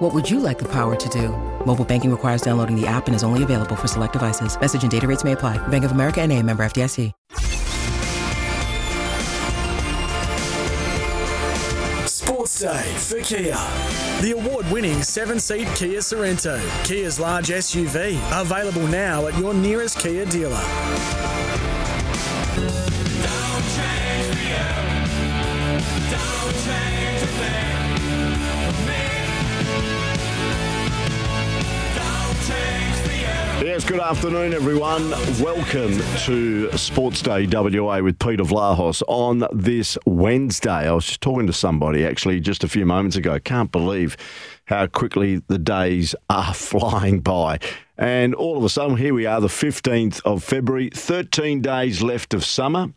What would you like the power to do? Mobile banking requires downloading the app and is only available for select devices. Message and data rates may apply. Bank of America and a member FDIC. Sports Day for Kia. The award-winning seven-seat Kia Sorento, Kia's large SUV, available now at your nearest Kia dealer. Yes, good afternoon, everyone. Welcome to Sports Day WA with Peter Vlahos on this Wednesday. I was just talking to somebody actually just a few moments ago. Can't believe how quickly the days are flying by. And all of a sudden, here we are, the 15th of February, 13 days left of summer.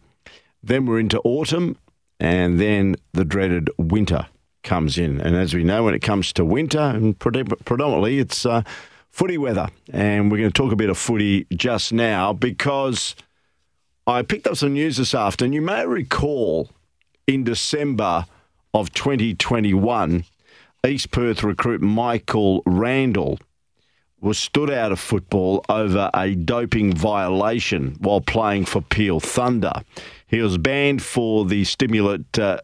Then we're into autumn, and then the dreaded winter comes in. And as we know, when it comes to winter, and predominantly it's uh, footy weather. And we're going to talk a bit of footy just now because I picked up some news this afternoon. You may recall in December of 2021, East Perth recruit Michael Randall was stood out of football over a doping violation while playing for Peel Thunder. He was banned for the stimulant uh,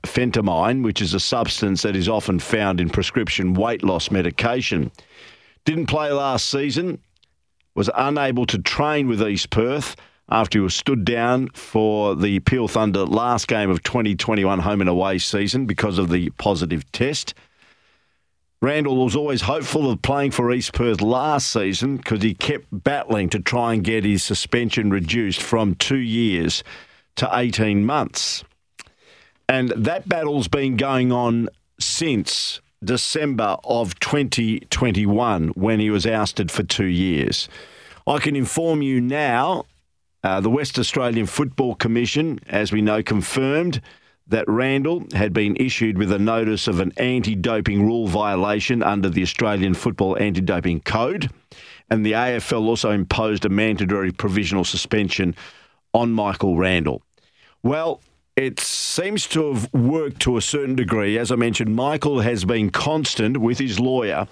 which is a substance that is often found in prescription weight loss medication. Didn't play last season, was unable to train with East Perth after he was stood down for the Peel Thunder last game of 2021 home and away season because of the positive test. Randall was always hopeful of playing for East Perth last season because he kept battling to try and get his suspension reduced from two years to 18 months. And that battle's been going on since December of 2021 when he was ousted for two years. I can inform you now uh, the West Australian Football Commission, as we know, confirmed that Randall had been issued with a notice of an anti doping rule violation under the Australian Football Anti Doping Code. And the AFL also imposed a mandatory provisional suspension on Michael Randall. Well, it seems to have worked to a certain degree. As I mentioned, Michael has been constant with his lawyer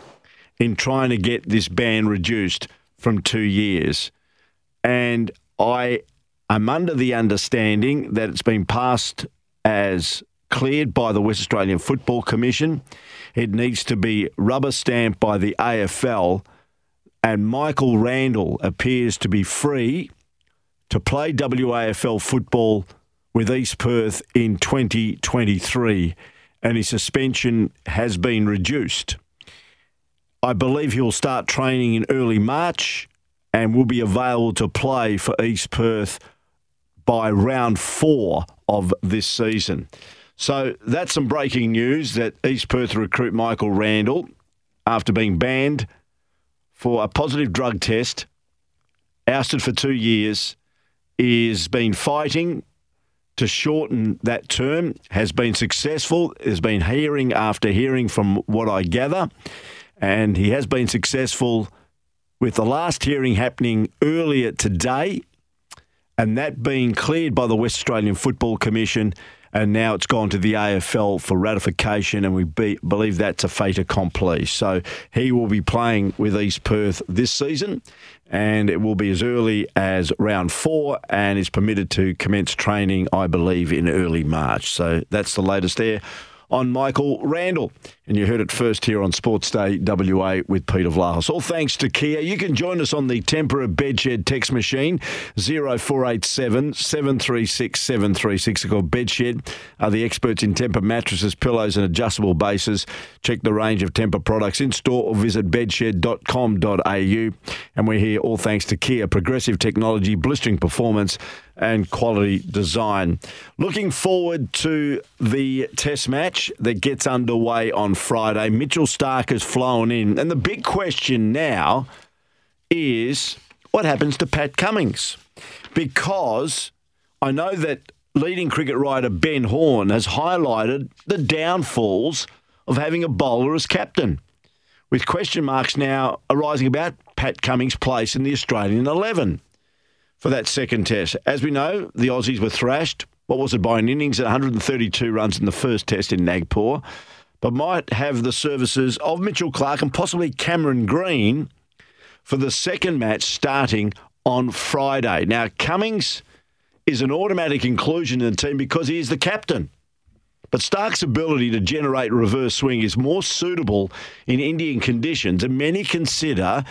in trying to get this ban reduced from two years. And I am under the understanding that it's been passed as cleared by the West Australian Football Commission. It needs to be rubber stamped by the AFL. And Michael Randall appears to be free to play WAFL football with East Perth in 2023, and his suspension has been reduced. I believe he'll start training in early March and will be available to play for East Perth by round four of this season. So that's some breaking news that East Perth recruit Michael Randall, after being banned for a positive drug test, ousted for two years, is been fighting to shorten that term, has been successful. There's been hearing after hearing from what I gather, and he has been successful with the last hearing happening earlier today and that being cleared by the West Australian Football Commission. And now it's gone to the AFL for ratification, and we be, believe that's a fait accompli. So he will be playing with East Perth this season, and it will be as early as round four, and is permitted to commence training, I believe, in early March. So that's the latest there on Michael Randall. And you heard it first here on Sports Day WA with Peter Vlahos. All thanks to Kia. You can join us on the Tempur Bedshed text machine 0487 736 736. Called Bedshed are the experts in Tempur mattresses, pillows, and adjustable bases. Check the range of Tempur products in store or visit bedshed.com.au. And we're here all thanks to Kia, progressive technology, blistering performance and quality design. Looking forward to the test match that gets underway on Friday. Mitchell Starc has flown in. And the big question now is what happens to Pat Cummins? Because I know that leading cricket writer Ben Horne has highlighted the downfalls of having a bowler as captain, with question marks now arising about Pat Cummins' place in the Australian 11 for that second test. As we know, the Aussies were thrashed. What was it by an innings at 132 runs in the first test in Nagpur, but might have the services of Mitchell Clarke and possibly Cameron Green for the second match starting on Friday. Now, Cummins is an automatic inclusion in the team because he is the captain. But Starc's ability to generate reverse swing is more suitable in Indian conditions, and many consider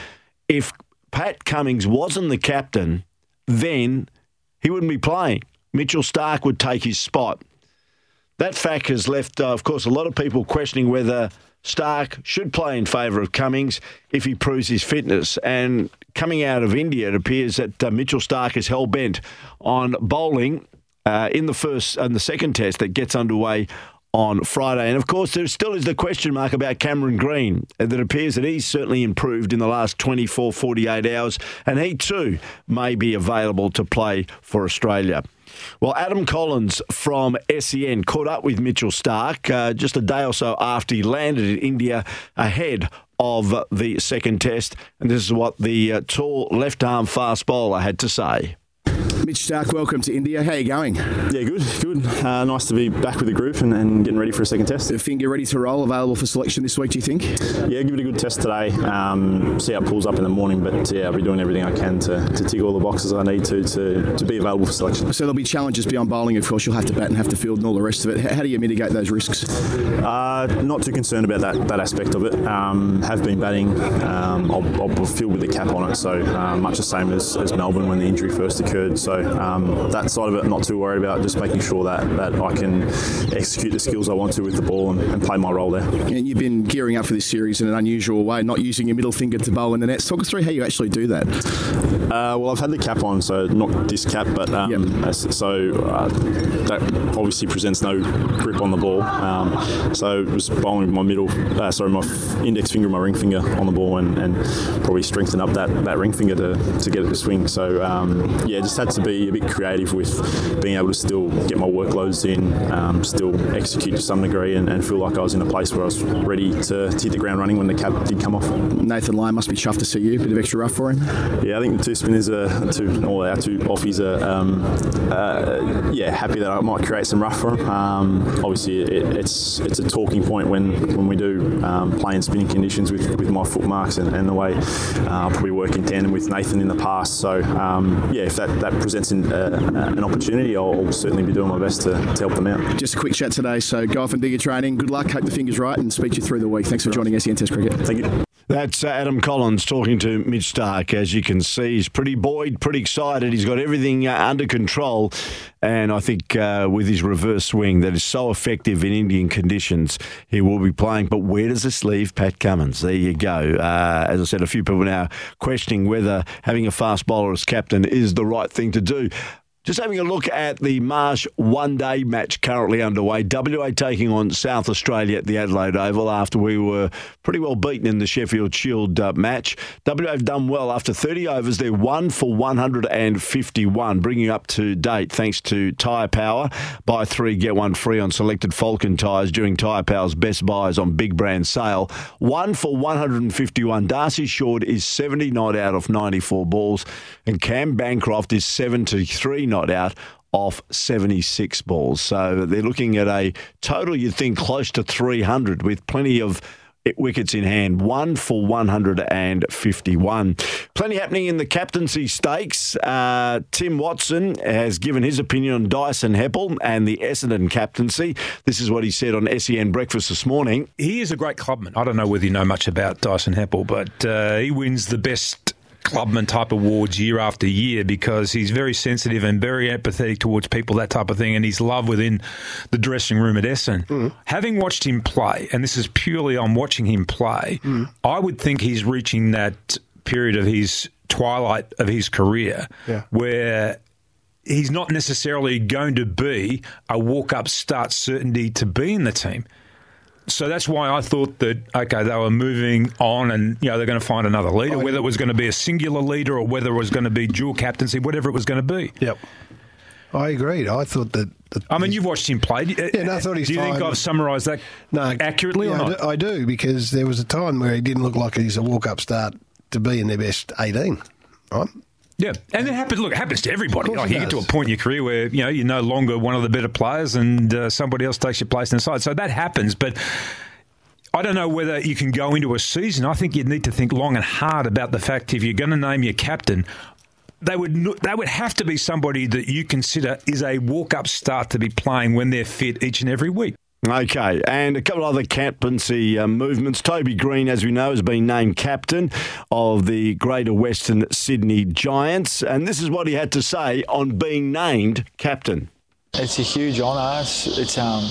if Pat Cummins wasn't the captain, then he wouldn't be playing. Mitchell Starc would take his spot. That fact has left, uh, of course, a lot of people questioning whether Starc should play in favour of Cummins if he proves his fitness. And coming out of India, it appears that uh, Mitchell Starc is hell bent on bowling uh, in the first and the second test that gets underway on Friday. And of course, there still is the question mark about Cameron Green. That appears that he's certainly improved in the last 24, 48 hours, and he too may be available to play for Australia. Well, Adam Collins from SEN caught up with Mitchell Starc uh, just a day or so after he landed in India ahead of the second test. And this is what the uh, tall left arm fast bowler had to say. Mitch Starc, welcome to India. How are you going? Yeah, good, good. Uh, nice to be back with the group and, and, getting ready for a second test. The finger ready to roll, available for selection this week, do you think? Yeah, give it a good test today. Um, see how it pulls up in the morning, but yeah, I'll be doing everything I can to, to tick all the boxes I need to, to to be available for selection. So there'll be challenges beyond bowling, of course. You'll have to bat and have to field and all the rest of it. How do you mitigate those risks? Uh, not too concerned about that, that aspect of it. Um, have been batting. Um, I'll, I'll, field with the cap on it, so uh, much the same as, as Melbourne when the injury first occurred. So um, that side of it, not too worried about. Just making sure that, that I can execute the skills I want to with the ball and, and play my role there. And you've been gearing up for this series in an unusual way, not using your middle finger to bowl in the nets. Talk us through how you actually do that. Uh, well, I've had the cap on, so not this cap, but um, yep. so uh, that obviously presents no grip on the ball. Um, so it was bowling with my middle, uh, sorry, my index finger, and my ring finger on the ball, and, and probably strengthen up that, that ring finger to, to get it to swing. So um, yeah, just had to be a bit creative with being able to still get my workloads in, um, still execute to some degree, and, and, feel like I was in a place where I was ready to, to hit the ground running when the cap did come off. Nathan Lyon must be chuffed to see you. A bit of extra rough for him. Yeah, I think the two spinners are two, all our two offies are, um, uh, yeah, happy that I might create some rough for him. Um, obviously, it, it's it's a talking point when when we do um, play in spinning conditions with, with my foot marks and, and the way uh, I'll probably work in tandem with Nathan in the past. So um, yeah, if that, that presents an, uh, an opportunity, I'll certainly be doing my best to, to help them out. Just a quick chat today. So go off and do your training. Good luck. Hope the fingers right, and speak to you through the week. Thanks for joining SEN Test Cricket. Thank you. That's uh, Adam Collins talking to Mitch Starc. As you can see, he's pretty buoyed, pretty excited. He's got everything uh, under control. And I think uh, with his reverse swing that is so effective in Indian conditions, he will be playing. But where does this leave Pat Cummins? There you go. Uh, as I said, a few people now questioning whether having a fast bowler as captain is the right thing to do. Just having a look at the Marsh one day match currently underway. WA taking on South Australia at the Adelaide Oval after we were pretty well beaten in the Sheffield Shield uh, match. WA have done well. After 30 overs, they're one for 151, bringing up to date thanks to Tyre Power. Buy three, get one free on selected Falcon tyres during Tyre Power's best buys on big brand sale. One for 151. Darcy Short is 70 not out of 94 balls, and Cam Bancroft is 73 not out off 76 balls. So they're looking at a total, you'd think, close to 300 with plenty of wickets in hand, one for 151. Plenty happening in the captaincy stakes. Uh, Tim Watson has given his opinion on Dyson Heppell and the Essendon captaincy. This is what he said on SEN Breakfast this morning. He is a great clubman. I don't know whether you know much about Dyson Heppell, but uh, he wins the best clubman type awards year after year because he's very sensitive and very empathetic towards people, that type of thing, and he's loved within the dressing room at Essendon. Mm. Having watched him play, and this is purely on watching him play, mm. I would think he's reaching that period of his twilight of his career yeah. where he's not necessarily going to be a walk up start certainty to be in the team so that's why I thought that okay, they were moving on, and you know they're going to find another leader, oh, whether it was going to be a singular leader or whether it was going to be dual captaincy, whatever it was going to be. Yep. I agreed. I thought that. that I mean, you've watched him play. Yeah, no, I thought he's Do you think fine. I've summarised that no, accurately or I not? do, I do because there was a time where he didn't look like he's a walk-up start to be in their best eighteen. Right? Yeah, and it happens. Look, it happens to everybody. Like you get to a point in your career where you know you're no longer one of the better players, and uh, somebody else takes your place in the side. So that happens, but. I don't know whether you can go into a season. I think you need to think long and hard about the fact if you're going to name your captain, they would they would have to be somebody that you consider is a walk up start to be playing when they're fit each and every week. Okay, and a couple other captaincy uh, movements. Toby Green, as we know, has been named captain of the Greater Western Sydney Giants, and this is what he had to say on being named captain. It's a huge honour. It's, it's um,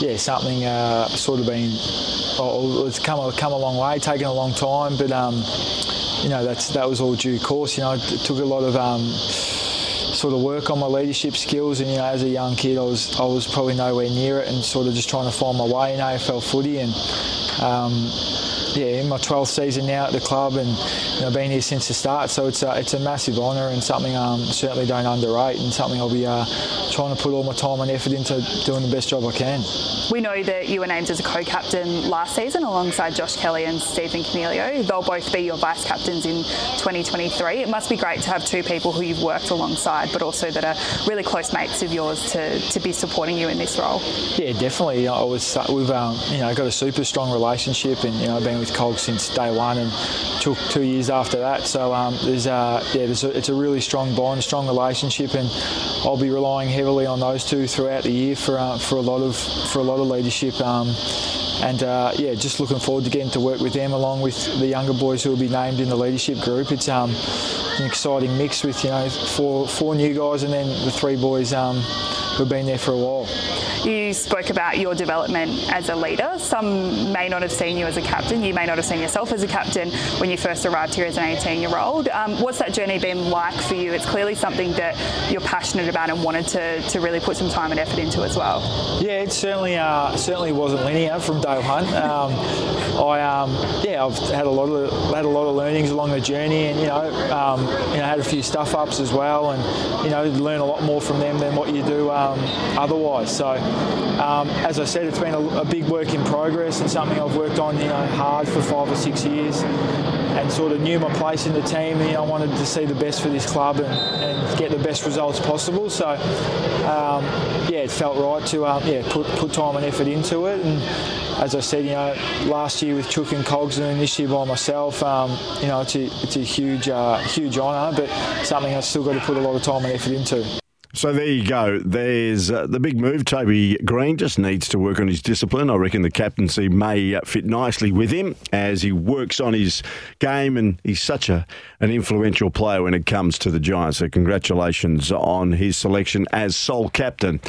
yeah, something uh, sort of been. Oh, it's come a, come a long way, taken a long time, but um, you know that's that was all due course. You know, it took a lot of um, sort of work on my leadership skills, and you know, as a young kid, I was I was probably nowhere near it, and sort of just trying to find my way in AFL footy, and um, yeah, in my 12th season now at the club, and you know, been here since the start. So it's a, it's a massive honour and something um, certainly don't underrate, and something I'll be uh, trying to put all my time and effort into doing the best job I can. We know that you were named as a co-captain last season alongside Josh Kelly and Stephen Coniglio. They'll both be your vice captains in 2023. It must be great to have two people who you've worked alongside, but also that are really close mates of yours to, to be supporting you in this role. Yeah, definitely. I was we've um, you know got a super strong relationship, and you know I've been with Cog since day one, and took two years after that. So um, there's uh, yeah, there's a, it's a really strong bond, strong relationship, and I'll be relying heavily on those two throughout the year for uh, for a lot of for a lot of leadership. Um, and uh, yeah, just looking forward to getting to work with them along with the younger boys who will be named in the leadership group. It's um, an exciting mix with you know four four new guys and then the three boys um, who've been there for a while. You spoke about your development as a leader. Some may not have seen you as a captain. You may not have seen yourself as a captain when you first arrived here as an 18 year old. Um, what's that journey been like for you? It's clearly something that you're passionate about and wanted to, to really put some time and effort into as well. Yeah, it certainly uh, certainly wasn't linear from day one. Um, I um, yeah, I've had a lot of had a lot of learnings along the journey, and you know, um, you know, had a few stuff ups as well, and you know, learn a lot more from them than what you do um, otherwise. So, um, as I said, it's been a, a big work in progress and something I've worked on, you know, hard for five or six years, and sort of knew my place in the team. You know, I wanted to see the best for this club and, and get the best results possible. So, um, yeah, it felt right to um, yeah put put time and effort into it. And as I said, you know, last year with Chook and Cogs and this year by myself, um, you know, it's a it's a huge uh, huge honour, but something I've still got to put a lot of time and effort into. So there you go. There's uh, the big move. Toby Green just needs to work on his discipline. I reckon the captaincy may uh, fit nicely with him as he works on his game, and he's such a an influential player when it comes to the Giants. So congratulations on his selection as sole captain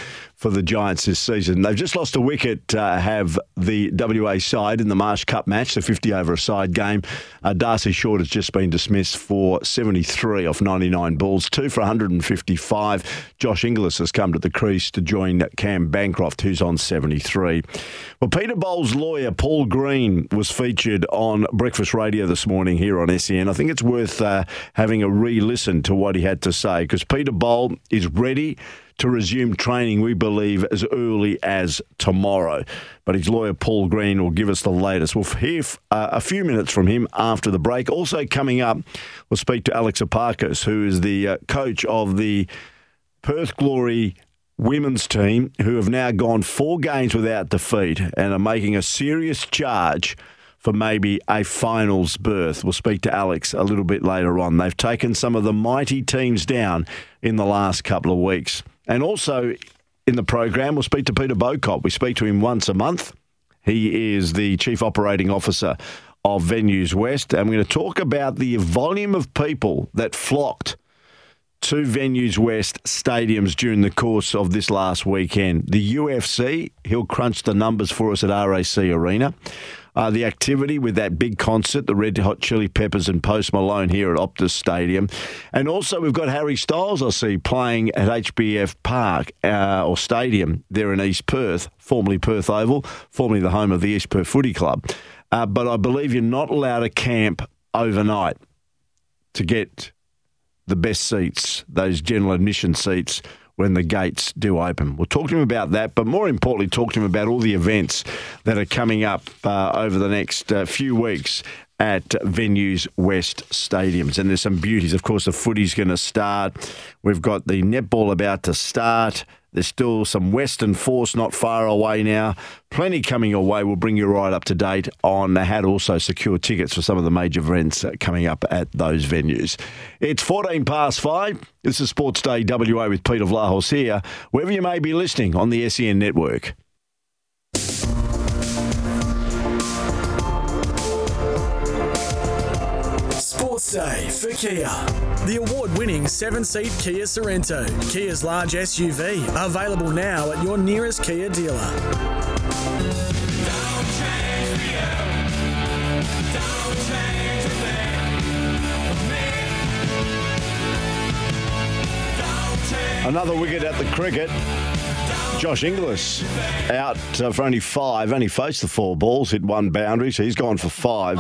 for the Giants this season. They've just lost a wicket, uh, have the WA side in the Marsh Cup match, the 50 over a side game. Uh, Darcy Short has just been dismissed for 73 off 99 balls, two for 155. Josh Inglis has come to the crease to join Cam Bancroft, who's on 73. Well, Peter Bol's lawyer, Paul Green, was featured on Breakfast Radio this morning here on SEN. I think it's worth uh, having a re listen to what he had to say because Peter Bol is ready to resume training, we believe, as early as tomorrow. But his lawyer, Paul Green, will give us the latest. We'll hear uh, a few minutes from him after the break. Also, coming up, we'll speak to Alex Epakis, who is the uh, coach of the Perth Glory women's team, who have now gone four games without defeat and are making a serious charge for maybe a finals berth. We'll speak to Alex a little bit later on. They've taken some of the mighty teams down in the last couple of weeks. And also in the program, we'll speak to Peter Bocop. We speak to him once a month. He is the Chief Operating Officer of Venues West. And we're going to talk about the volume of people that flocked to Venues West stadiums during the course of this last weekend. The UFC, he'll crunch the numbers for us at RAC Arena. Uh, the activity with that big concert, the Red Hot Chili Peppers and Post Malone here at Optus Stadium. And also, we've got Harry Styles, I see, playing at HBF Park uh, or Stadium there in East Perth, formerly Perth Oval, formerly the home of the East Perth Footy Club. Uh, but I believe you're not allowed to camp overnight to get the best seats, those general admission seats, when the gates do open. We'll talk to him about that, but more importantly, talk to him about all the events that are coming up uh, over the next uh, few weeks at Venues West Stadiums. And there's some beauties. Of course, the footy's going to start. We've got the netball about to start. There's still some Western Force not far away now. Plenty coming your way. We'll bring you right up to date on how to also secure tickets for some of the major events coming up at those venues. It's 14 past five. This is Sports Day WA with Peter Vlahos here, wherever you may be listening on the SEN network. Day for Kia. The award winning seven seat Kia Sorento, Kia's large SUV, available now at your nearest Kia dealer. Another wicket at the cricket. Josh Inglis out uh, for only five, only faced the four balls, hit one boundary, so he's gone for five.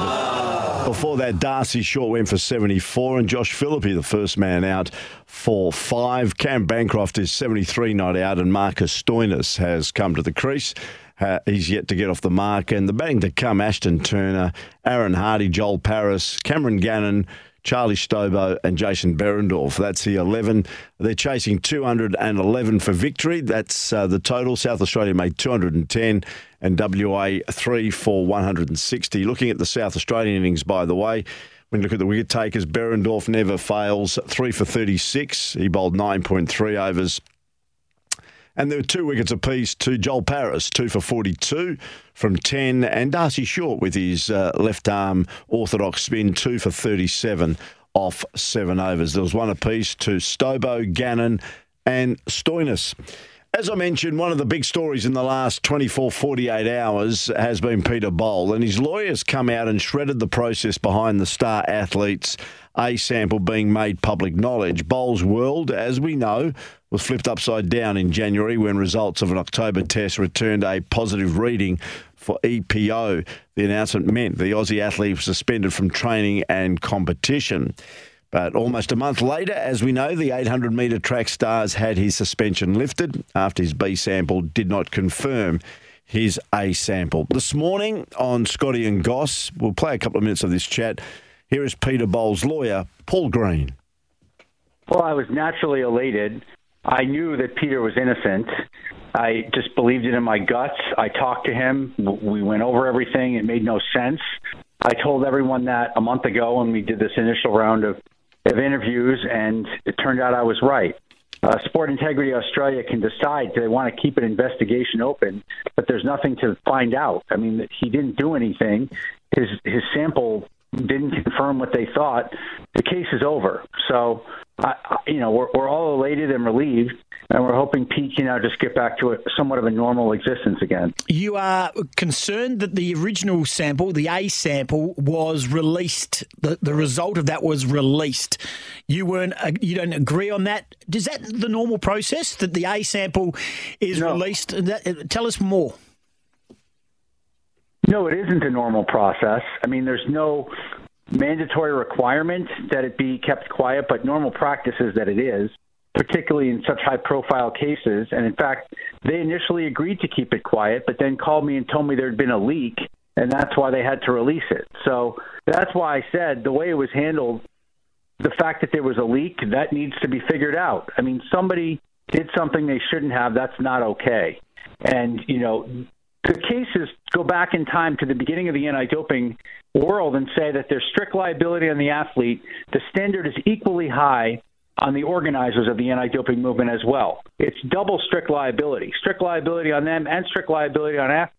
Before that, Darcy Short went for 74, and Josh Philippe, the first man out, for five. Cam Bancroft is 73 not out, and Marcus Stoinis has come to the crease. Uh, he's yet to get off the mark. And the batting to come Ashton Turner, Aaron Hardy, Joel Paris, Cameron Gannon, Charlie Stobo and Jason Behrendorff. That's the 11. They're chasing 211 for victory. That's uh, the total. South Australia made 210 and WA 3 for 160. Looking at the South Australian innings, by the way, when you look at the wicket takers, Behrendorff never fails. 3 for 36. He bowled 9.3 overs. And there were two wickets apiece to Joel Paris, two for 42 from 10, and Darcy Short with his uh, left arm orthodox spin, two for 37 off seven overs. There was one apiece to Stobo, Gannon, and Stoinis. As I mentioned, one of the big stories in the last 24, 48 hours has been Peter Bol, and his lawyers come out and shredded the process behind the star athlete's A sample being made public knowledge. Bol's world, as we know, was flipped upside down in January when results of an October test returned a positive reading for EPO. The announcement meant the Aussie athlete was suspended from training and competition. But almost a month later, as we know, the 800 metre track stars had his suspension lifted after his B sample did not confirm his A sample. This morning on Scotty and Goss, we'll play a couple of minutes of this chat. Here is Peter Bol's lawyer, Paul Green. Well, I was naturally elated I knew that Peter was innocent. I just believed it in my guts. I talked to him. We went over everything. It made no sense. I told everyone that a month ago when we did this initial round of, of interviews, and it turned out I was right. Uh, Sport Integrity Australia can decide do they want to keep an investigation open, but there's nothing to find out. I mean, he didn't do anything. His his sample didn't confirm what they thought. The case is over. So I, you know, we're, we're all elated and relieved, and we're hoping Pete can now just get back to a, somewhat of a normal existence again. You are concerned that the original sample, the A sample, was released. The, the result of that was released. You weren't. Uh, you don't agree on that. Is that the normal process that the A sample is no. released? That, tell us more. No, it isn't a normal process. I mean, there's no mandatory requirement that it be kept quiet, but normal practice is that it is, particularly in such high profile cases. And in fact, they initially agreed to keep it quiet, but then called me and told me there had been a leak, and that's why they had to release it. So that's why I said the way it was handled, the fact that there was a leak, that needs to be figured out. I mean, somebody did something they shouldn't have, that's not okay. And, you know, the cases go back in time to the beginning of the anti-doping world and say that there's strict liability on the athlete. The standard is equally high on the organizers of the anti-doping movement as well. It's double strict liability, strict liability on them and strict liability on athletes.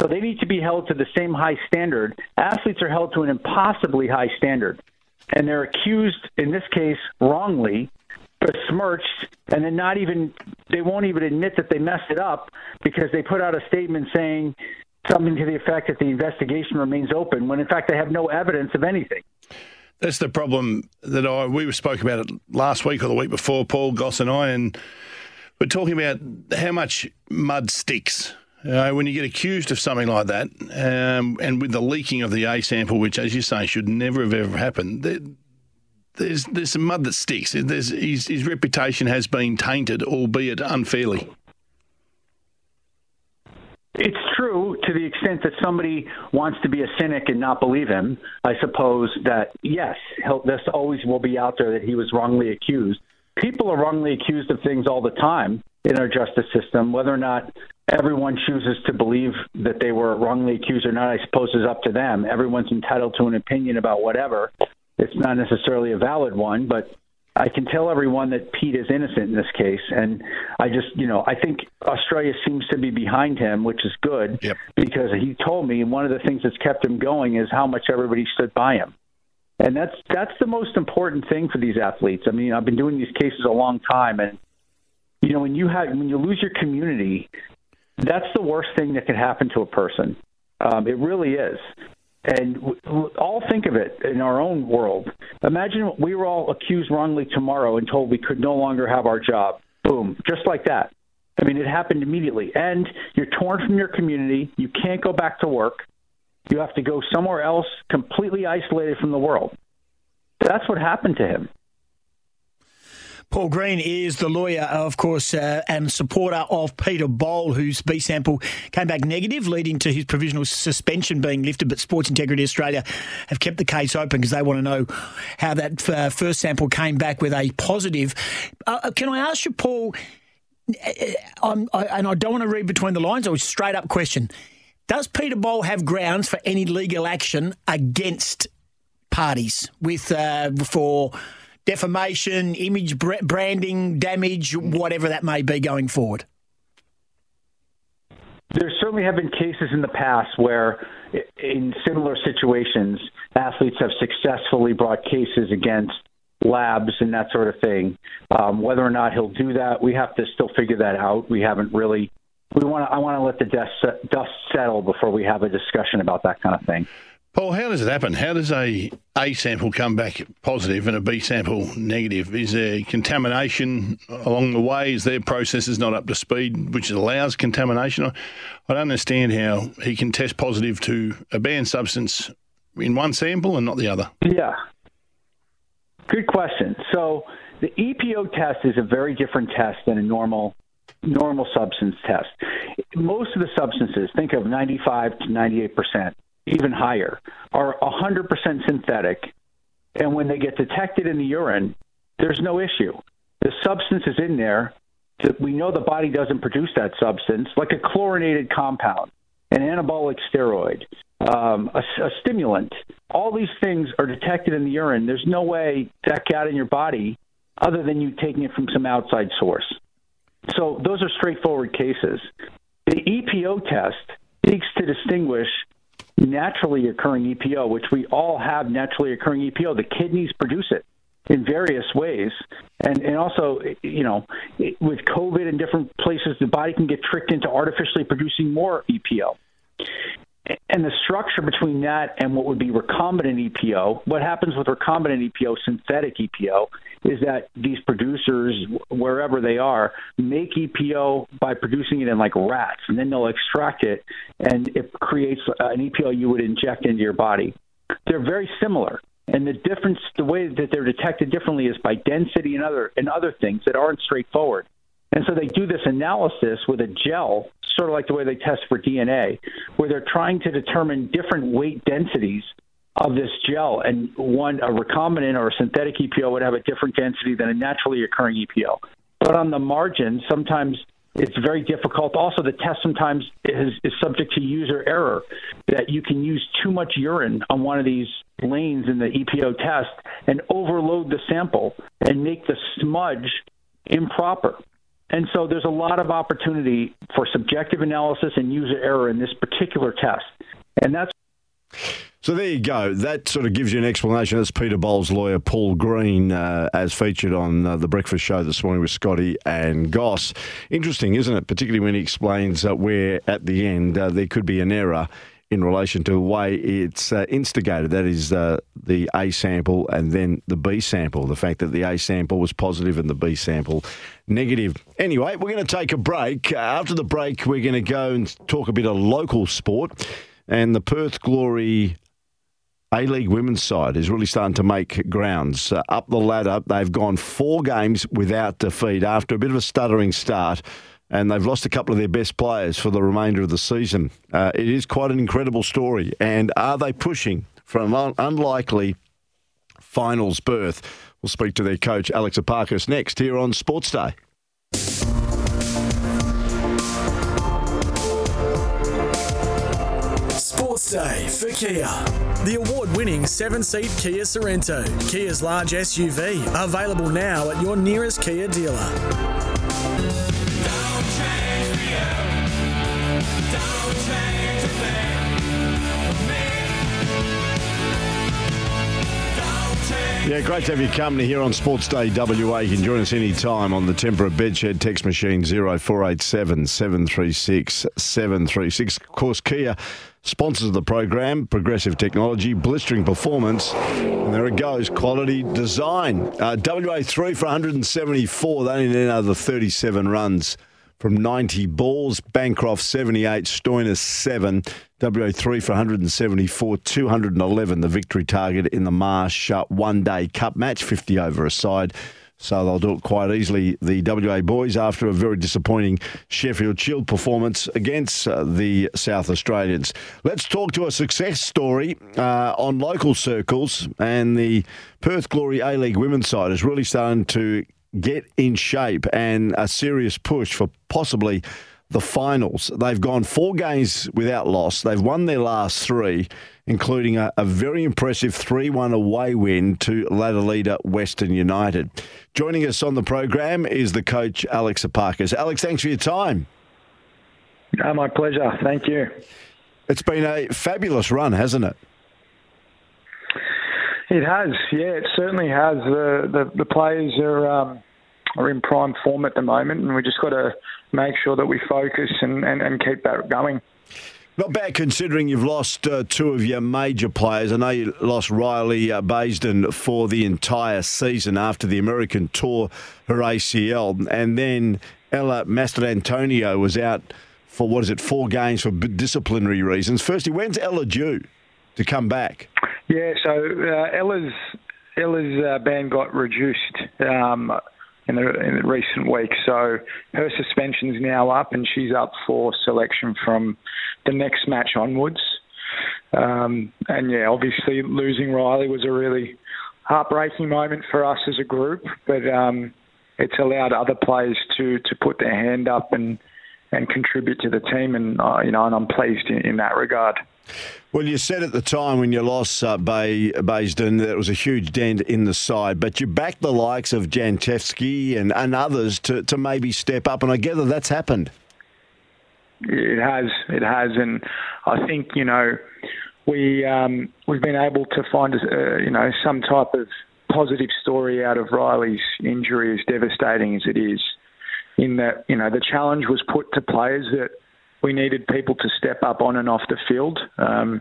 So they need to be held to the same high standard. Athletes are held to an impossibly high standard. And they're accused, in this case, wrongly, besmirched and then not even they won't even admit that they messed it up because they put out a statement saying something to the effect that the investigation remains open when in fact they have no evidence of anything. That's the problem that I we spoke about it last week or the week before, Paul Goss and I, and we're talking about how much mud sticks. Uh, when you get accused of something like that, um, and with the leaking of the A sample, which, as you say, should never have ever happened, there's there's some mud that sticks. There's, his, his reputation has been tainted, albeit unfairly. It's true to the extent that somebody wants to be a cynic and not believe him. I suppose that yes, this always will be out there that he was wrongly accused. People are wrongly accused of things all the time in our justice system. Whether or not everyone chooses to believe that they were wrongly accused or not, I suppose is up to them. Everyone's entitled to an opinion about whatever. It's not necessarily a valid one, but I can tell everyone that Pete is innocent in this case, and I just, you know, I think Australia seems to be behind him, which is good yep. because he told me one of the things that's kept him going is how much everybody stood by him, and that's that's the most important thing for these athletes. I mean, I've been doing these cases a long time, and you know, when you have when you lose your community, that's the worst thing that can happen to a person. Um, it really is. And all think of it in our own world. Imagine we were all accused wrongly tomorrow and told we could no longer have our job. Boom, just like that. I mean, it happened immediately. And you're torn from your community. You can't go back to work. You have to go somewhere else, completely isolated from the world. That's what happened to him. Paul Green is the lawyer, of course, uh, and supporter of Peter Bol, whose B sample came back negative, leading to his provisional suspension being lifted. But Sports Integrity Australia have kept the case open because they want to know how that uh, first sample came back with a positive. Uh, uh can I ask you, Paul? Uh, I, and I don't want to read between the lines. I was straight up question: Does Peter Bol have grounds for any legal action against parties with uh, for? Defamation, image branding damage, whatever that may be going forward? There certainly have been cases in the past where, in similar situations, athletes have successfully brought cases against labs and that sort of thing. Um, whether or not he'll do that, we have to still figure that out. We haven't really. We want. I want to let the dust, dust settle before we have a discussion about that kind of thing. Paul, how does it happen? How does a A sample come back positive and a B sample negative? Is there contamination along the way? Is their processes not up to speed, which allows contamination? I don't understand how he can test positive to a banned substance in one sample and not the other. Yeah. Good question. So the EPO test is a very different test than a normal normal substance test. Most of the substances, think of 95 to 98 percent even higher, are 100% synthetic. And when they get detected in the urine, there's no issue. The substance is in there. We know the body doesn't produce that substance, like a chlorinated compound, an anabolic steroid, um, a, a stimulant. All these things are detected in the urine. There's no way that got in your body other than you taking it from some outside source. So those are straightforward cases. The EPO test seeks to distinguish naturally occurring EPO, which we all have naturally occurring EPO. The kidneys produce it in various ways. And, and also, you know, with COVID in different places, the body can get tricked into artificially producing more EPO and the structure between that and what would be recombinant EPO, what happens with recombinant EPO, synthetic EPO, is that these producers, wherever they are, make EPO by producing it in like rats, and then they'll extract it, and it creates an EPO you would inject into your body. They're very similar. And the difference, the way that they're detected differently is by density and other and other things that aren't straightforward. And so they do this analysis with a gel, sort of like the way they test for DNA, where they're trying to determine different weight densities of this gel. And one, a recombinant or a synthetic EPO would have a different density than a naturally occurring EPO. But on the margin, sometimes it's very difficult. Also, the test sometimes is, is subject to user error, that you can use too much urine on one of these lanes in the EPO test and overload the sample and make the smudge improper. And so there's a lot of opportunity for subjective analysis and user error in this particular test. And that's. So there you go. That sort of gives you an explanation. That's Peter Bol's lawyer, Paul Green, uh, as featured on uh, the Breakfast Show this morning with Scotty and Goss. Interesting, isn't it? Particularly when he explains uh, where at the end uh, there could be an error in relation to the way it's uh, instigated. That is uh, the A sample and then the B sample. The fact that the A sample was positive and the B sample negative. Anyway, we're going to take a break. After the break, we're going to go and talk a bit of local sport. And the Perth Glory A League women's side is really starting to make grounds. Uh, up the ladder, they've gone four games without defeat after a bit of a stuttering start, and they've lost a couple of their best players for the remainder of the season. Uh, it is quite an incredible story. And are they pushing for an un- unlikely finals berth? We'll speak to their coach, Alex Epakis, next here on Sports Day. Sports Day for Kia. The award winning seven seat Kia Sorento, Kia's large SUV, available now at your nearest Kia dealer. Yeah, great to have your company here on Sports Day WA. You can join us any time on the Tempur Bedshed text machine 0487 736 736. Of course, Kia sponsors the program, progressive technology, blistering performance, and there it goes, quality design. Uh, WA 3 for 174, they only need another 37 runs from 90 balls. Bancroft 78, Stoinis 7. WA3 for 174, 211 the victory target in the Marsh one day cup match, 50 over a side. So they'll do it quite easily, the WA boys, after a very disappointing Sheffield Shield performance against uh, the South Australians. Let's talk to a success story uh, on local circles, and the Perth Glory A League women's side is really starting to get in shape and a serious push for possibly the finals. They've gone four games without loss. They've won their last three, including a, a very impressive 3 1 away win to ladder leader Western United. Joining us on the program is the coach, Alex Epakis. Alex, thanks for your time. Oh, my pleasure. Thank you. It's been a fabulous run, hasn't it? It has, yeah, it certainly has. The the, the players are um, are in prime form at the moment, and we just got to make sure that we focus and, and, and keep that going. Not bad considering you've lost uh, two of your major players. I know you lost Riley uh, Baisden for the entire season after the American tour, her ACL, and then Ella Mastrantonio was out for what is it, four games for disciplinary reasons. Firstly, when's Ella due to come back? Yeah, so uh, Ella's Ella's uh, ban got reduced um, in, the, in the recent weeks, so her suspension's now up, and she's up for selection from the next match onwards. Um, and yeah, obviously losing Riley was a really heartbreaking moment for us as a group, but um, it's allowed other players to to put their hand up and and contribute to the team, and uh, you know, and I'm pleased in, in that regard. Well, you said at the time when you lost uh, Bay, Baisden that it was a huge dent in the side, but you backed the likes of Jantewski and, and others to, to maybe step up, and I gather that's happened. It has, it has, and I think you know we um, we've been able to find uh, you know some type of positive story out of Riley's injury, as devastating as it is. In that you know the challenge was put to players that we needed people to step up on and off the field because um,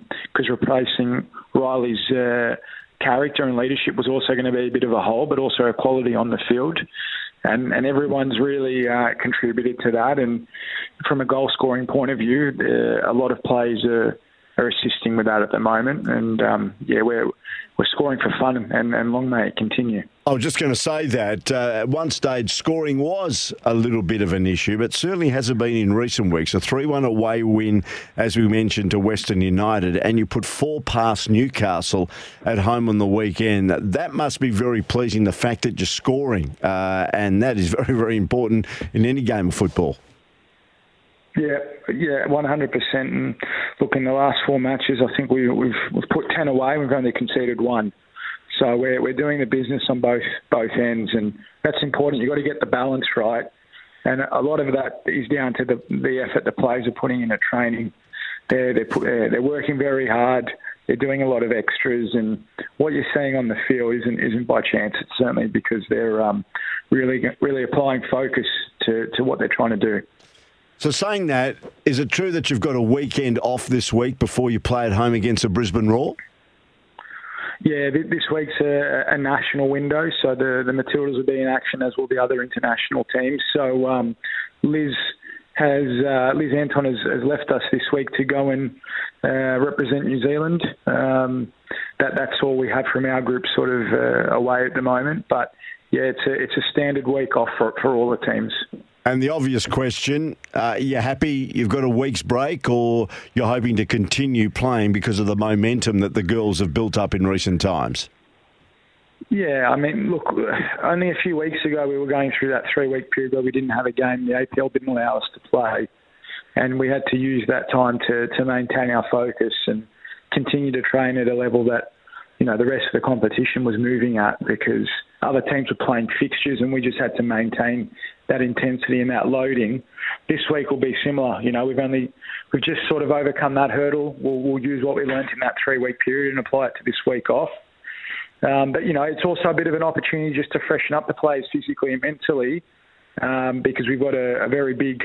replacing Riley's uh, character and leadership was also going to be a bit of a hole, but also a quality on the field. And, and everyone's really uh, contributed to that. And from a goal scoring point of view, uh, a lot of players are, are assisting with that at the moment. And um, yeah, we're we're scoring for fun, and, and long may it continue. I was just going to say that uh, at one stage scoring was a little bit of an issue, but certainly hasn't been in recent weeks. A 3 1 away win, as we mentioned, to Western United, and you put four past Newcastle at home on the weekend. That must be very pleasing, the fact that you're scoring, uh, and that is very, very important in any game of football. Yeah, yeah, one hundred percent. And look, in the last four matches, I think we, we've we've put ten away. We've only conceded one. So we're we're doing the business on both both ends, and that's important. You've got to get the balance right, and a lot of that is down to the the effort the players are putting in at training. They're they're they're working very hard. They're doing a lot of extras, and what you're seeing on the field isn't isn't by chance. It's certainly because they're um, really really applying focus to to what they're trying to do. So, saying that, is it true that you've got a weekend off this week before you play at home against the Brisbane Roar? Yeah, this week's a, a national window, so the, the Matildas will be in action as will the other international teams. So, um, Liz has uh, Liz Anton has, has, left us this week to go and uh, represent New Zealand. Um, that that's all we have from our group, sort of uh, away at the moment. But yeah, it's a it's a standard week off for for all the teams. And the obvious question: uh, You're happy you've got a week's break, or you're hoping to continue playing because of the momentum that the girls have built up in recent times? Yeah, I mean, look, only a few weeks ago we were going through that three week period where we didn't have a game. The APL didn't allow us to play. And we had to use that time to, to maintain our focus and continue to train at a level that, you know, the rest of the competition was moving at because other teams were playing fixtures and we just had to maintain that intensity and that loading. This week will be similar. You know, we've only, we've just sort of overcome that hurdle. We'll, we'll use what we learned in that three week period and apply it to this week off um, but you know, it's also a bit of an opportunity just to freshen up the players physically and mentally, um, because we've got a, a very big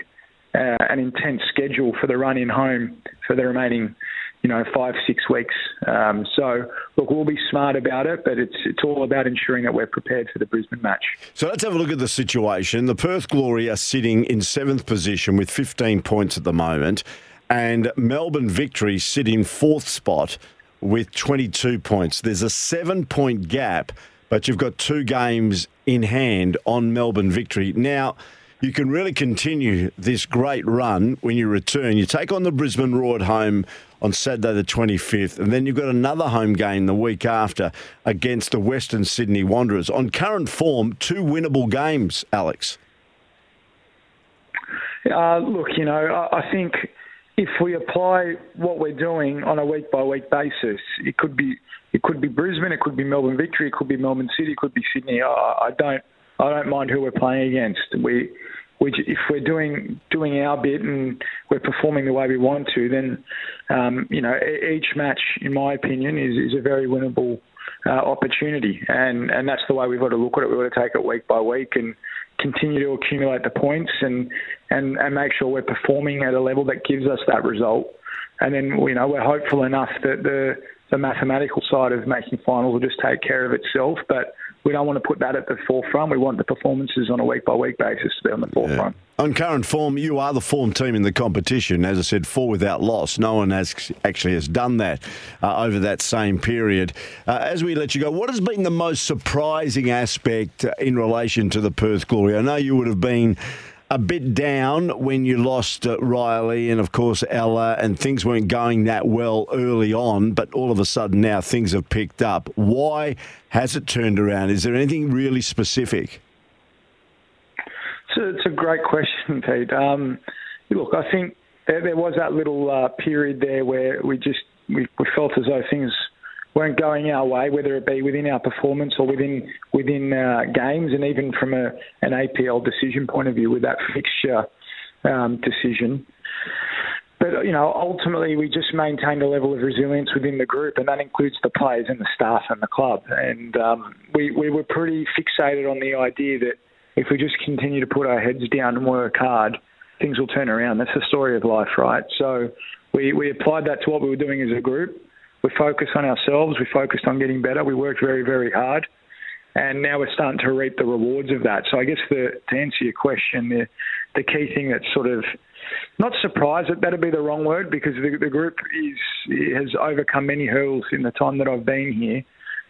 uh, and intense schedule for the run in home for the remaining, you know, five six weeks. Um, so look, we'll be smart about it, but it's it's all about ensuring that we're prepared for the Brisbane match. So let's have a look at the situation. The Perth Glory are sitting in seventh position with 15 points at the moment, and Melbourne Victory sit in fourth spot with 22 points. There's a seven point gap, but you've got two games in hand on Melbourne victory. Now, you can really continue this great run when you return. You take on the Brisbane Roar at home on Saturday the 25th, and then you've got another home game the week after against the Western Sydney Wanderers. On current form, two winnable games, Alex. Uh, look, you know, I think if we apply what we're doing on a week by week basis, it could be it could be Brisbane, it could be Melbourne Victory, it could be Melbourne City, it could be Sydney. I, I don't I don't mind who we're playing against. We we if we're doing doing our bit and we're performing the way we want to, then um, you know each match, in my opinion, is is a very winnable uh, opportunity, and and that's the way we've got to look at it. We've got to take it week by week and continue to accumulate the points and, and, and make sure we're performing at a level that gives us that result. And then, you know, we're hopeful enough that the, the mathematical side of making finals will just take care of itself. But we don't want to put that at the forefront. We want the performances on a week by week basis to be on the forefront. Yeah. On current form, you are the form team in the competition. As I said, four without loss. No one has actually has done that uh, over that same period. Uh, as we let you go, what has been the most surprising aspect uh, in relation to the Perth Glory? I know you would have been a bit down when you lost uh, Riley and, of course, Ella, and things weren't going that well early on, but all of a sudden now things have picked up. Why has it turned around? Is there anything really specific? It's a, it's a great question, Pete. Um, look, I think there, there was that little uh, period there where we just we, we felt as though things weren't going our way, whether it be within our performance or within within uh, games, and even from a, an APL decision point of view with that fixture um, decision. But you know, ultimately, we just maintained a level of resilience within the group, and that includes the players and the staff and the club. And um, we we were pretty fixated on the idea that if we just continue to put our heads down and work hard, things will turn around. That's the story of life, right? So we we applied that to what we were doing as a group we focused on ourselves. We focused on getting better. We worked very, very hard, and now we're starting to reap the rewards of that. So I guess the, to answer your question, the the key thing that's sort of not surprised that that'd be the wrong word because the, the group is has overcome many hurdles in the time that I've been here.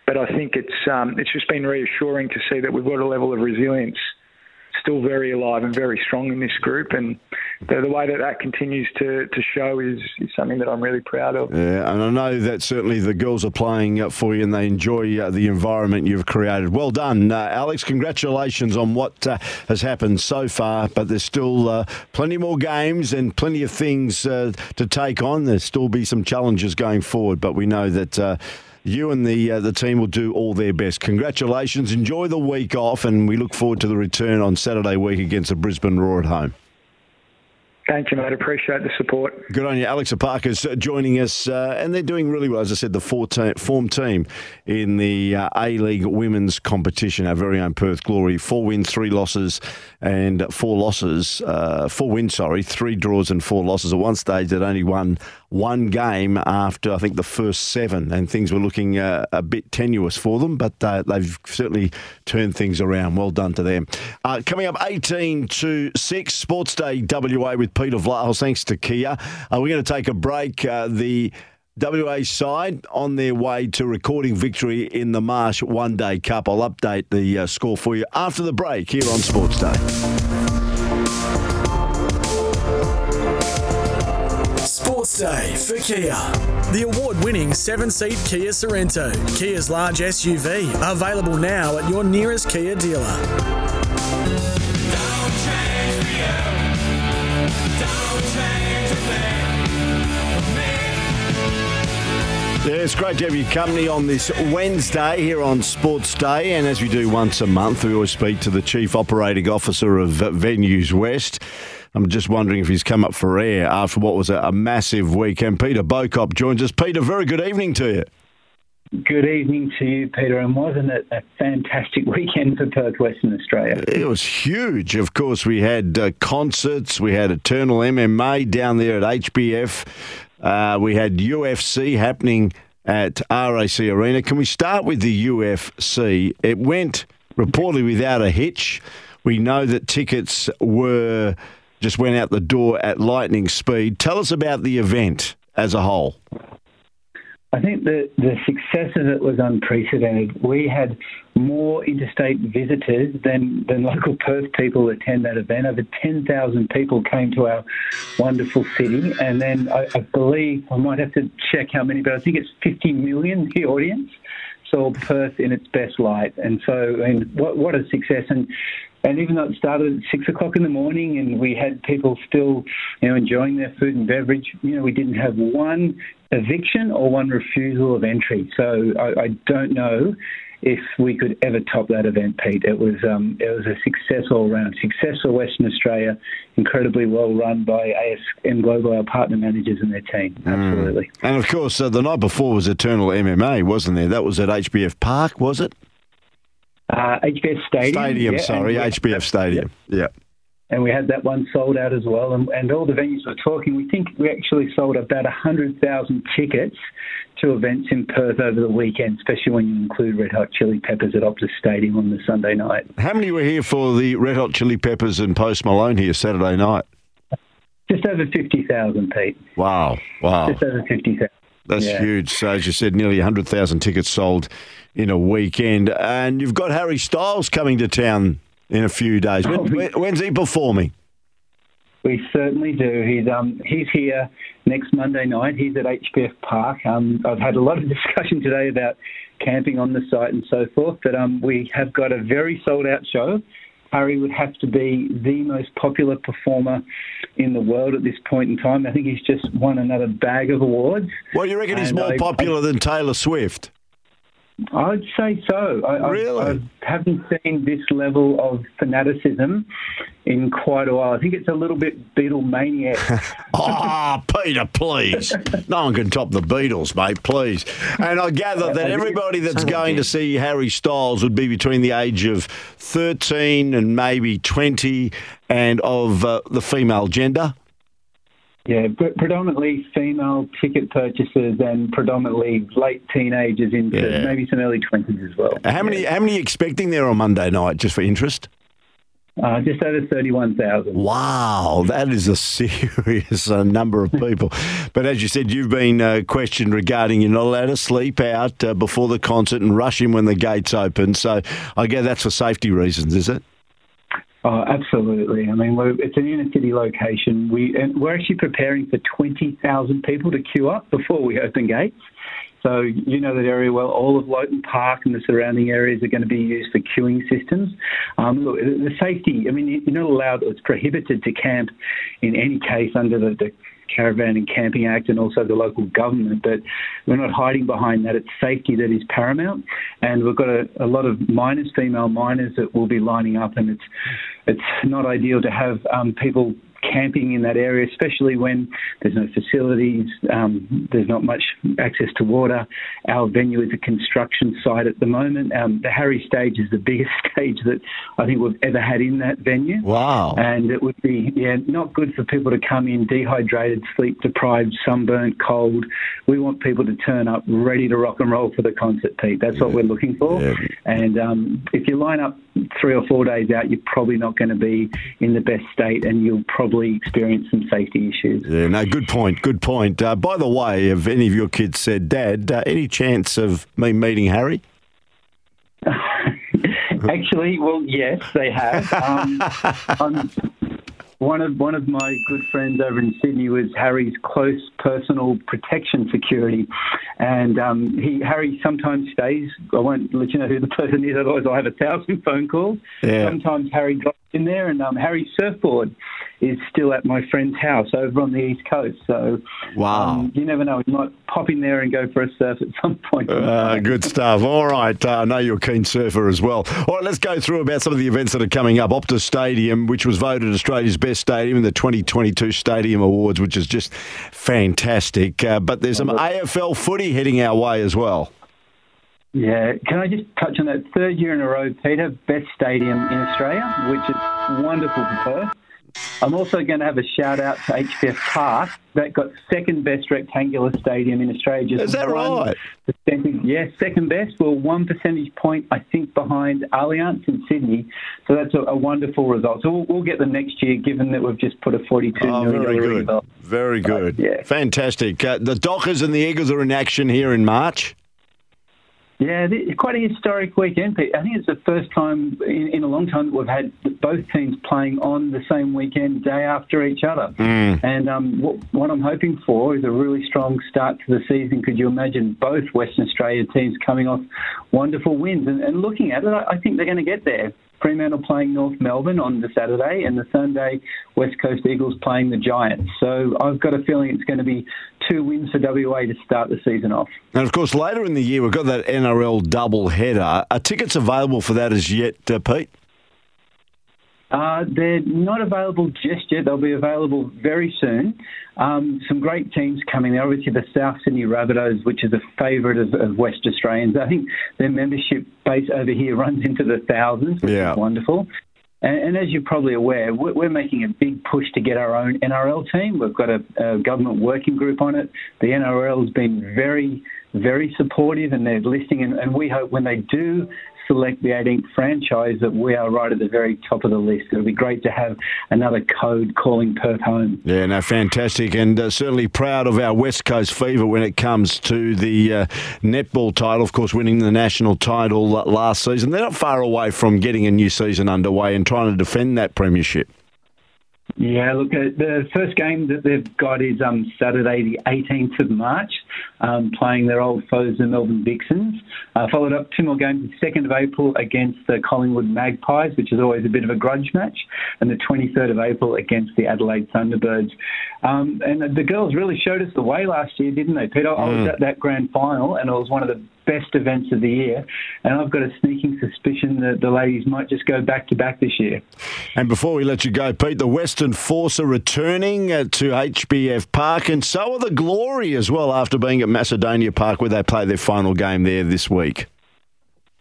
But I think it's um, it's just been reassuring to see that we've got a level of resilience still very alive and very strong in this group. And the, the way that that continues to, to show is, is something that I'm really proud of. Yeah, and I know that certainly the girls are playing for you and they enjoy uh, the environment you've created. Well done, uh, Alex. Congratulations on what uh, has happened so far, but there's still uh, plenty more games and plenty of things uh, to take on. There'll still be some challenges going forward, but we know that uh, you and the uh, the team will do all their best. Congratulations. Enjoy the week off, and we look forward to the return on Saturday week against the Brisbane Roar at home. Thank you, mate. Appreciate the support. Good on you. Alex Epakis uh, joining us, uh, and they're doing really well. As I said, the four te- form team in the uh, A League women's competition, our very own Perth Glory. Four wins, three losses, and four losses. Uh, four wins, sorry, three draws and four losses. At one stage, they'd only won one game after I think the first seven, and things were looking uh, a bit tenuous for them, but uh, they've certainly turned things around. Well done to them. Uh, coming up 18 to 6, Sports Day WA with Peter Vlahos, thanks to Kia. Uh, we're going to take a break. Uh, the WA side on their way to recording victory in the Marsh One Day Cup. I'll update the uh, score for you after the break here on Sports Day. Sports Day for Kia. The award winning seven seat Kia Sorento, Kia's large SUV, available now at your nearest Kia dealer. Yeah, it's great to have your company on this Wednesday here on Sports Day. And as we do once a month, we always speak to the Chief Operating Officer of Venues West. I'm just wondering if he's come up for air after what was a, a massive weekend. Peter Bocop joins us. Peter, very good evening to you. Good evening to you, Peter. And wasn't it a fantastic weekend for Perth, Western Australia? It was huge. Of course, we had uh, concerts, we had Eternal MMA down there at HBF. Uh, we had UFC happening at RAC Arena. Can we start with the UFC? It went reportedly without a hitch. We know that tickets were just went out the door at lightning speed. Tell us about the event as a whole. I think the, the success of it was unprecedented. We had more interstate visitors than, than local Perth people attend that event. Over 10,000 people came to our wonderful city. And then I, I believe, I might have to check how many, but I think it's 50 million, the audience saw Perth in its best light. And so, I mean, what, what a success. And and even though it started at six o'clock in the morning and we had people still, you know, enjoying their food and beverage, you know, we didn't have one eviction or one refusal of entry. So I, I don't know if we could ever top that event, Pete. It was um, it was a success all round. Success for Western Australia, incredibly well run by ASM Global, our partner managers and their team. Absolutely. Mm. And of course, uh, the night before was Eternal MMA, wasn't there? That was at HBF Park, was it? Uh, HBF Stadium. Stadium, yeah, sorry, HBF Stadium. Yeah. and we had that one sold out as well. And, and all the venues were talking. We think we actually sold about 100,000 tickets to events in Perth over the weekend, especially when you include Red Hot Chili Peppers at Optus Stadium on the Sunday night. How many were here for the Red Hot Chili Peppers and Post Malone here Saturday night? Just over 50,000, Pete. Wow, wow. Just over 50,000. That's Yeah. huge. So, as you said, nearly 100,000 tickets sold in a weekend. And you've got Harry Styles coming to town in a few days. When, when- when's he performing? We certainly do. He's um he's here next Monday night. He's at HBF Park. Um, I've had a lot of discussion today about camping on the site and so forth, but um we have got a very sold out show. Harry would have to be the most popular performer in the world at this point in time. I think he's just won another bag of awards. Well, you reckon he's And more I- popular than Taylor Swift? I'd say so. I, Really? I, I haven't seen this level of fanaticism in quite a while. I think it's a little bit Beatlemaniac. Ah, Peter, please. No one can top the Beatles, mate, please. And I gather that everybody that's going to see Harry Styles would be between the age of 13 and maybe 20 and of uh, the female gender. Yeah, pre- predominantly female ticket purchasers and predominantly late teenagers into Yeah. maybe some early 20s as well. How many, how many are you expecting there on Monday night, just for interest? Uh, just over 31,000. Wow, that is a serious uh, number of people. But as you said, you've been uh, questioned regarding you're not allowed to sleep out uh, before the concert and rush in when the gates open. So I guess that's for safety reasons, is it? Oh, absolutely. I mean, it's an inner city location. We we're actually preparing for 20,000 people to queue up before we open gates. So you know that area well. All of Loton Park and the surrounding areas are going to be used for queuing systems. Um, look, the the safety. I mean, you're not allowed. It's prohibited to camp in any case under the, the Caravan and Camping Act and also the local government. But we're not hiding behind that. It's safety that is paramount. And we've got a, a lot of minors, female minors, that will be lining up, and it's it's not ideal to have um, people camping in that area, especially when there's no facilities, um, there's not much access to water. Our venue is a construction site at the moment. Um, the Harry stage is the biggest stage that I think we've ever had in that venue. Wow. And it would be, yeah, not good for people to come in dehydrated, sleep deprived, sunburnt, cold. We want people to turn up ready to rock and roll for the concert, Pete. That's what we're looking for. Yeah. And um, if you line up three or four days out, you're probably not going to be in the best state and you'll probably experience some safety issues. Yeah, no, good point. Good point. Uh, by the way, have any of your kids said, Dad, uh, any chance of me meeting Harry? Actually, well, yes, they have. Um, I'm, one of one of my good friends over in Sydney was Harry's close personal protection security, and um, he Harry sometimes stays. I won't let you know who the person is, otherwise I'll have a thousand phone calls. Yeah. Sometimes Harry drops in there, and um, Harry's surfboard is still at my friend's house over on the east coast. So Wow. um, you never know. He might pop in there and go for a surf at some point. Uh, good stuff. All right. Uh, I know you're a keen surfer as well. All right, let's go through about some of the events that are coming up. Optus Stadium, which was voted Australia's best stadium in the 2022 Stadium Awards, which is just fantastic. Uh, but there's some AFL footy heading our way as well. Yeah, can I just touch on that third year in a row, Peter? Best stadium in Australia, which is wonderful for Perth. I'm also going to have a shout out to HBF Park that got second best rectangular stadium in Australia. Just Is that right? percentage- yeah, second best. Well, one percentage point, I think, behind Allianz in Sydney. So that's a, a wonderful result. So we'll, we'll get them next year, given that we've just put a forty-two Oh, million very good. result. Very good. Yeah, Fantastic. Uh, the Dockers and the Eagles are in action here in March. Yeah, it's quite a historic weekend, Pete. I think it's the first time in, in a long time that we've had both teams playing on the same weekend, day after each other. Mm. And um, what, what I'm hoping for is a really strong start to the season. Could you imagine both Western Australia teams coming off wonderful wins? And, and looking at it, I, I think they're going to get there. Fremantle playing North Melbourne on the Saturday, and the Sunday West Coast Eagles playing the Giants. So I've got a feeling it's going to be two wins for WA to start the season off. And of course, later in the year, we've got that NRL double header. Are tickets available for that as yet, uh, Pete? Uh, they're not available just yet. They'll be available very soon. Um, some great teams coming there. Obviously, the South Sydney Rabbitohs, which is a favourite of, of West Australians. I think their membership base over here runs into the thousands, which Yeah. is wonderful. And, and as you're probably aware, we're, we're making a big push to get our own NRL team. We've got a, a government working group on it. The NRL has been very, very supportive, and they're listening. And, and we hope when they do select the 18th franchise that we are right at the very top of the list. It'll be great to have another code calling Perth home. Yeah, no, fantastic, and uh, certainly proud of our West Coast fever when it comes to the uh, netball title. Of course, winning the national title uh, last season. They're not far away from getting a new season underway and trying to defend that premiership. Yeah, look, uh, the first game that they've got is um, Saturday, the 18th of March, um, playing their old foes, the Melbourne Vixens. Uh, followed up two more games, the 2nd of April against the Collingwood Magpies, which is always a bit of a grudge match, and the 23rd of April against the Adelaide Thunderbirds. Um, and the girls really showed us the way last year, didn't they, Peter? I was Mm. at that grand final, and it was one of the best events of the year. And I've got a sneaking suspicion that the ladies might just go back to back this year. And before we let you go, Pete, the Western Force are returning uh, to HBF Park, and so are the Glory as well after being at Macedonia Park where they play their final game there this week.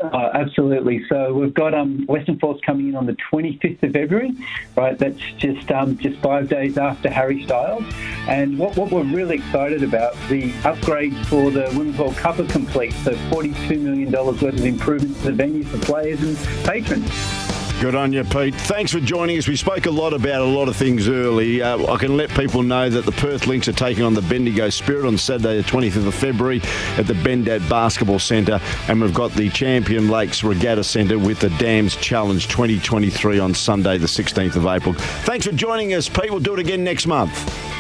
Uh, absolutely. So we've got um, Western Force coming in on the 25th of February, right? That's just um, just five days after Harry Styles. And what, what we're really excited about, the upgrades for the Women's World Cup are complete. So $42 million worth of improvements to the venue for players and patrons. Good on you, Pete. Thanks for joining us. We spoke a lot about a lot of things early. Uh, I can let people know that the Perth Lynx are taking on the Bendigo Spirit on Saturday, the 25th of February at the Bendat Basketball Centre. And we've got the Champion Lakes Regatta Centre with the Dams Challenge 2023 on Sunday, the 16th of April. Thanks for joining us, Pete. We'll do it again next month.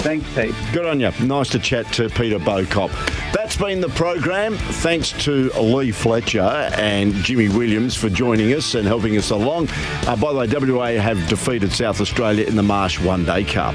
Thanks, Pete. Good on you. Nice to chat to Peter Bocop. That's been the program. Thanks to Lee Fletcher and Jimmy Williams for joining us and helping us along. Uh, by the way, WA have defeated South Australia in the Marsh One Day Cup.